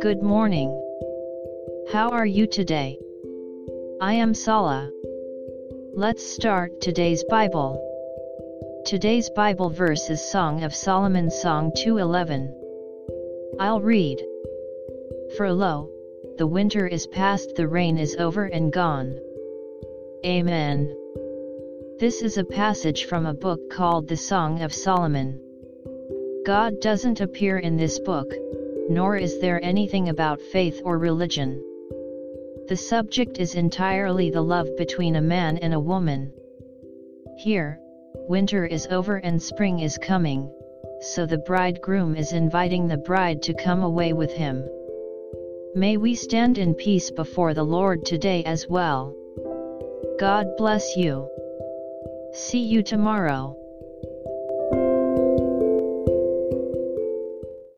Good morning. How are you today? I am Sala. Let's start today's Bible. Today's Bible verse is Song of Solomon Song 211. I'll read. For lo, the winter is past, the rain is over and gone. Amen. This is a passage from a book called the Song of Solomon. God doesn't appear in this book, nor is there anything about faith or religion. The subject is entirely the love between a man and a woman. Here, winter is over and spring is coming, so the bridegroom is inviting the bride to come away with him. May we stand in peace before the Lord today as well. God bless you. See you tomorrow.